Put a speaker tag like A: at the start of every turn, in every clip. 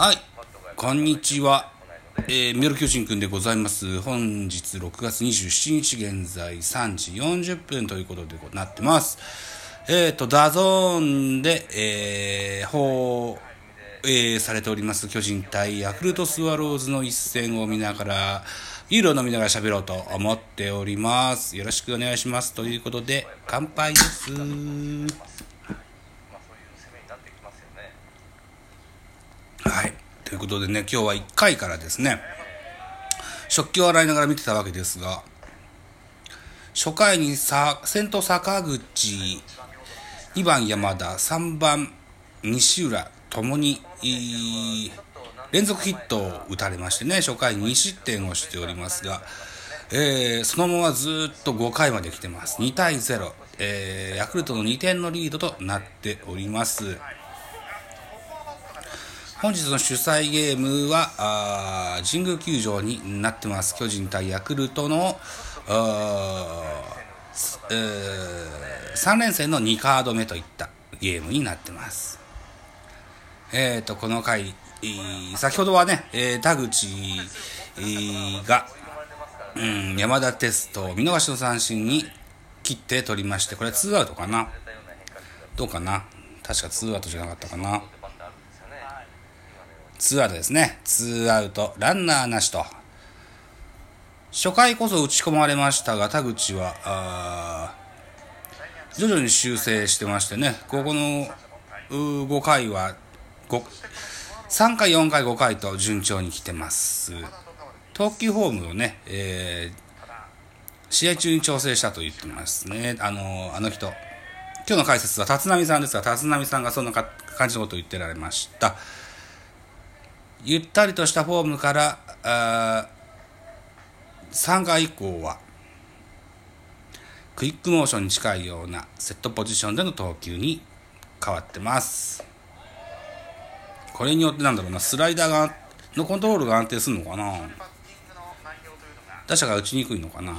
A: はい、こんにちは。えー、ミドル巨人くんでございます。本日6月27日現在3時40分ということでなってます。えっ、ー、と、 DAZN で、えー、放映されております巨人対ヤクルトスワローズの一戦を見ながら、ビールを飲みながら喋ろうと思っております。よろしくお願いします。ということで、乾杯です。はい。ということでね、今日は1回からですね、食器を洗いながら見てたわけですが、初回にさ先頭坂口、2番山田、3番西浦ともに、連続ヒットを打たれましてね、初回2失点をしておりますが、えー、そのままずっと5回まで来てます。2対0、えー、ヤクルトの2点のリードとなっております。本日の主催ゲームはあ神宮球場になってます。巨人対ヤクルトの、3連戦の2カード目といったゲームになってます。えーとこの回、先ほどはね、え、田口、が、うん、山田テスト見逃しの三振に切って取りましてこれツーアウトかな？どうかな？確かツーアウトじゃなかったかな？ツーアウトですね。ツーアウト、ランナーなしと。初回こそ打ち込まれましたが、田口は、徐々に修正してましてね、ここの5回は5、3回、4回、5回と順調に来てます。投球フォームをね、えー、試合中に調整したと言ってますね。あの、あの人。今日の解説は立浪さんですが、立浪さんがそんな感じのことを言ってられました。ゆったりとしたフォームからあ3回以降はクイックモーションに近いようなセットポジションでの投球に変わってます。これによってなんだろうなスライダーがのコントロールが安定するのかな？打者が打ちにくいのかな？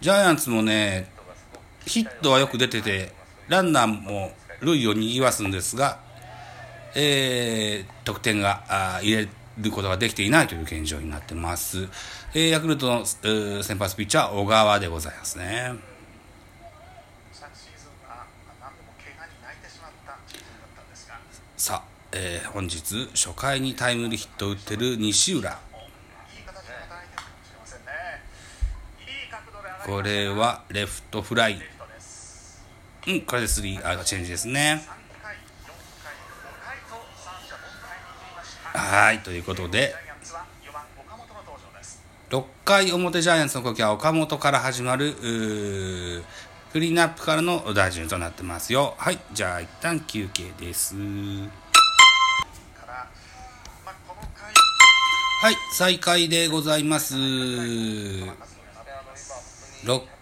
A: ジャイアンツもねヒットはよく出ててランナーも塁を賑わすんですが、えー、得点が入れることができていないという現状になってます。えー、ヤクルトの、えー、先発ピッチャー、小川でございますね。さあ、えー、本日初回にタイムリーヒットを打ってる西浦。これはレフトフライ。うん、これでスリー、あ、チェンジですね。はい、ということで、6回表ジャイアンツの攻撃は岡本から始まる、クリーンアップからの打順となってますよ。はい、じゃあ一旦休憩です。はい、再開でございます。6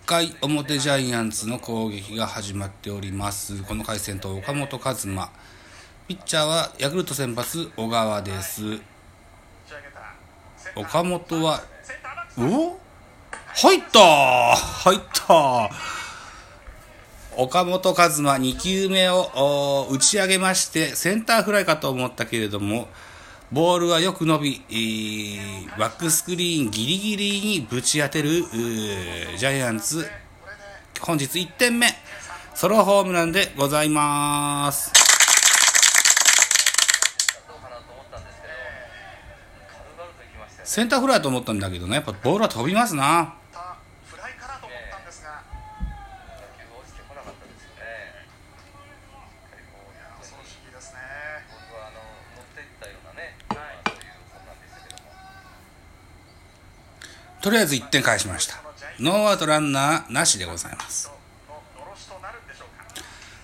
A: 回表ジャイアンツの攻撃が始まっております。この回戦と岡本和真。ピッチャーはヤクルト先発小川です。岡本はお？入った！入った！岡本和真2球目を打ち上げましてセンターフライかと思ったけれどもボールはよく伸び、バックスクリーンギリギリにぶち当てるジャイアンツ。本日1点目。ソロホームランでございます。センターフライと思ったんだけどね。やっぱボールは飛びますな。とりあえず1点返しました。ノーアウトランナーなしでございます。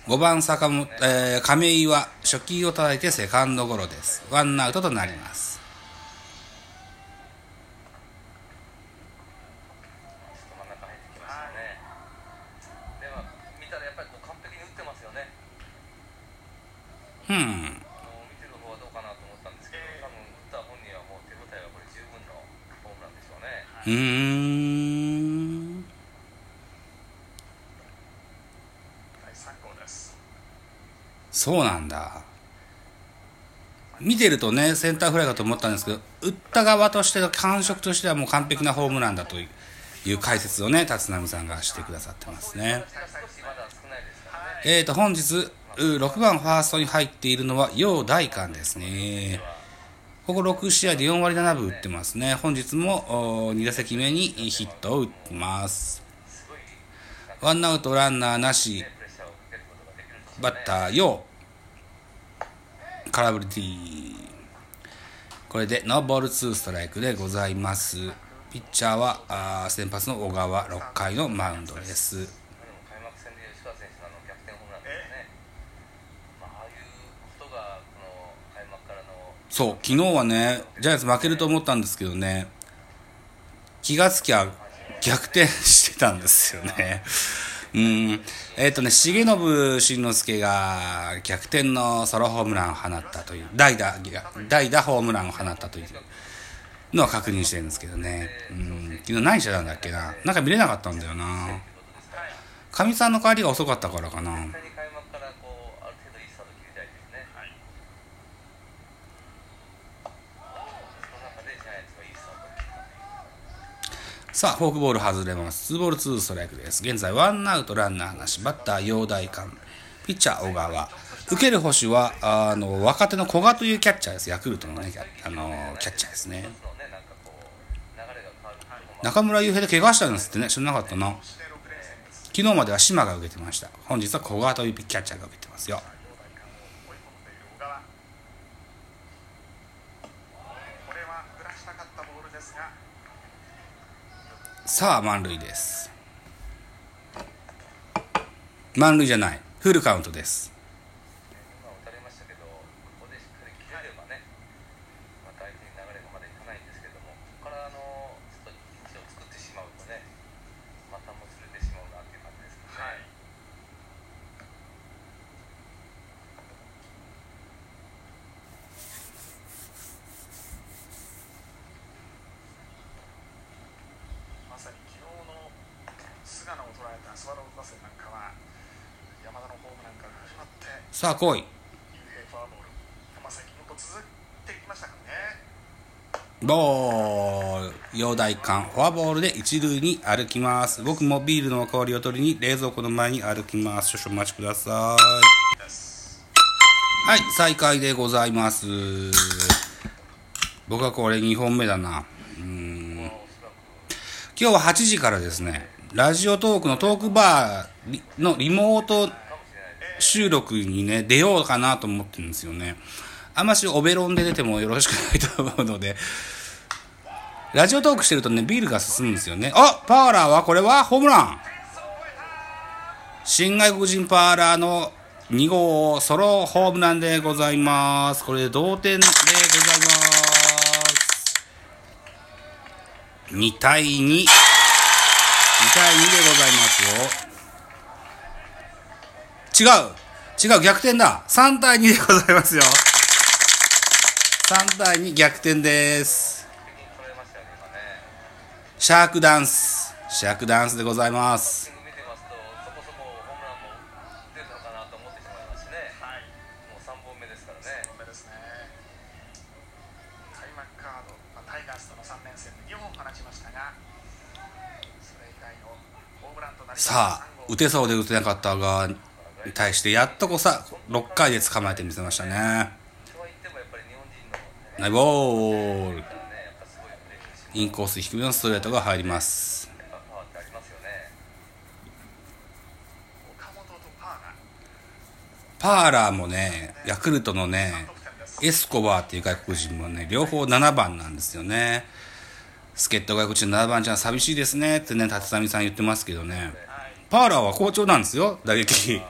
A: 5番坂本、えー、亀井は初球を叩いてセカンドゴロです。ワンアウトとなります。うん。そうなんだ。見てるとね、センターフライかと思ったんですけど、打った側としての感触としてはもう完璧なホームランだという解説をね、立浪さんがしてくださってますね。えーと、本日、6番ファーストに入っているのは、楊大官ですね。ここ6試合で4割7分打ってますね。本日も2打席目にヒットを打ってます。ワンアウトランナーなし、バッター、楊。空振り D これでノーボール2ストライクでございますピッチャーはあ先発の小川6回のマウンドですそう昨日はねジャイアンツ負けると思ったんですけどね気がつきゃ逆転してたんですよね うん、えっ、ー、とね、重信慎之介が逆転のソロホームランを放ったという、代打、代打ホームランを放ったというのは確認してるんですけどね。うん、昨日何してたんだっけな。なんか見れなかったんだよな。かみさんの帰りが遅かったからかな。さあ、フォークボール外れます。2ボール2ストライクです。現在、ワンアウトランナーなし、バッター、陽大館、ピッチャー、小川。受ける星は、あの、若手の古賀というキャッチャーです。ヤクルトのね、あの、キャッチャーですね。中村悠平で怪我したんですってね、知らなかったな。昨日までは島が受けてました。本日は古賀というキャッチャーが受けてますよ。さあ満塁です。満塁じゃない。フルカウントです。さあ来い。ボール陽大館フォアボールで一塁に歩きます。僕もビールの香りを取りに冷蔵庫の前に歩きます。少々お待ちください。はい再開でございます。僕はこれ2本目だな。うん。今日は8時からですねラジオトークのトークバーのリモート収録にね、出ようかなと思ってるんですよね。あんましオベロンで出てもよろしくないと思うので、ラジオトークしてるとね、ビールが進むんですよね。あパーラーはこれはホームラン新外国人パーラーの2号ソロホームランでございます。これで同点でございます。2対2。2対2でございますよ。違う。違う、逆転だ。3対2でございますよ。3対2逆転です。シャークダンス。シャークダンスでございます。さあ、打てそうで打てなかったが、に対してやっとこさ6回で捕まえてみせましたね。ナイボール。インコース低めのストレートが入ります。パーラーもねヤクルトのねエスコバーっていう外国人もね両方7番なんですよね。助っ人外国人7番ちゃん寂しいですねってね立浪さん言ってますけどね。パーラーは好調なんですよ打撃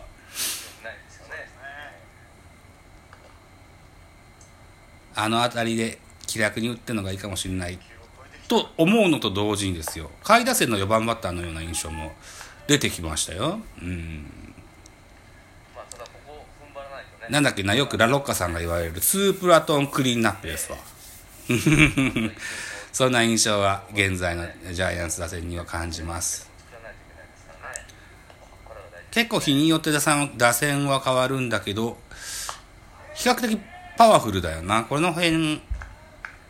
A: あの辺りで気楽に打ってるのがいいかもしれないと思うのと同時にですよ下位打線の4番バッターのような印象も出てきましたよ。うんなんだっけなよくラロッカさんが言われるツープラトンクリーンナップですわ。そんな印象は現在のジャイアンツ打線には感じます。結構日によって打線打線は変わるんだけど、比較的パワフルだよな。この辺、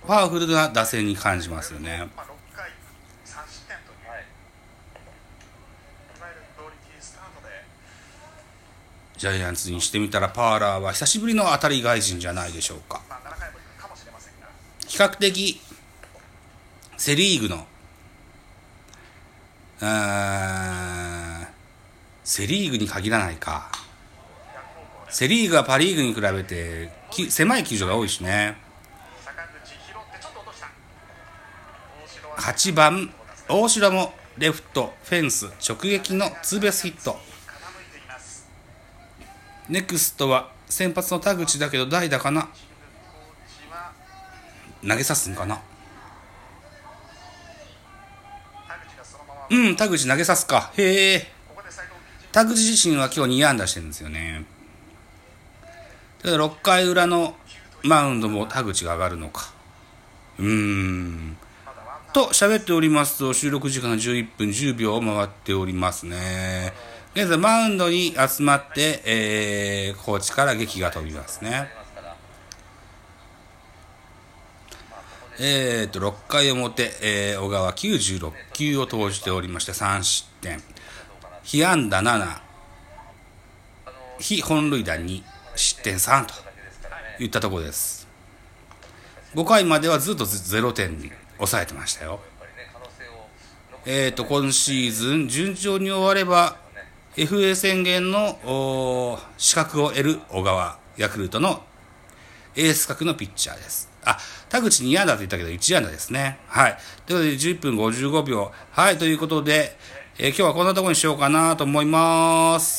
A: パワフルな打線に感じますよね。
B: まあ、6回3失点という、い、わゆるクオリティスタートで
A: ジャイアンツにしてみたらパーラーは久しぶりの当たり外人じゃないでしょうか。
B: まあ、7回もいくかもしれませんが
A: 比較的、セリーグの、あーセリーグに限らないか。セリーグはパリーグに比べて狭い球場が多いしね。8番、大城もレフト、フェンス、直撃のツーベースヒット。ネクストは先発の田口だけど代打かな投げさすんかな、うん、田口投げさすか。へえ。田口自身は今日2安打してるんですよね。ただ6回裏のマウンドも田口が上がるのか。うーん。と喋っておりますと収録時間が11分10秒を回っておりますね。現在マウンドに集まって、えー、コーチから劇が飛びますね。えーと、6回表、えー、小川96球を投じておりまして3失点。被安打7、非本塁打2、失点3といったところです。5回まではずっと0点に抑えてましたよ。えーと、今シーズン順調に終われば FA 宣言の資格を得る小川ヤクルトのエース格のピッチャーです。あ、田口2安打と言ったけど1安打ですね。はい。ということで11分55秒。はい、ということで、えー今日はこんなところにしようかなと思います。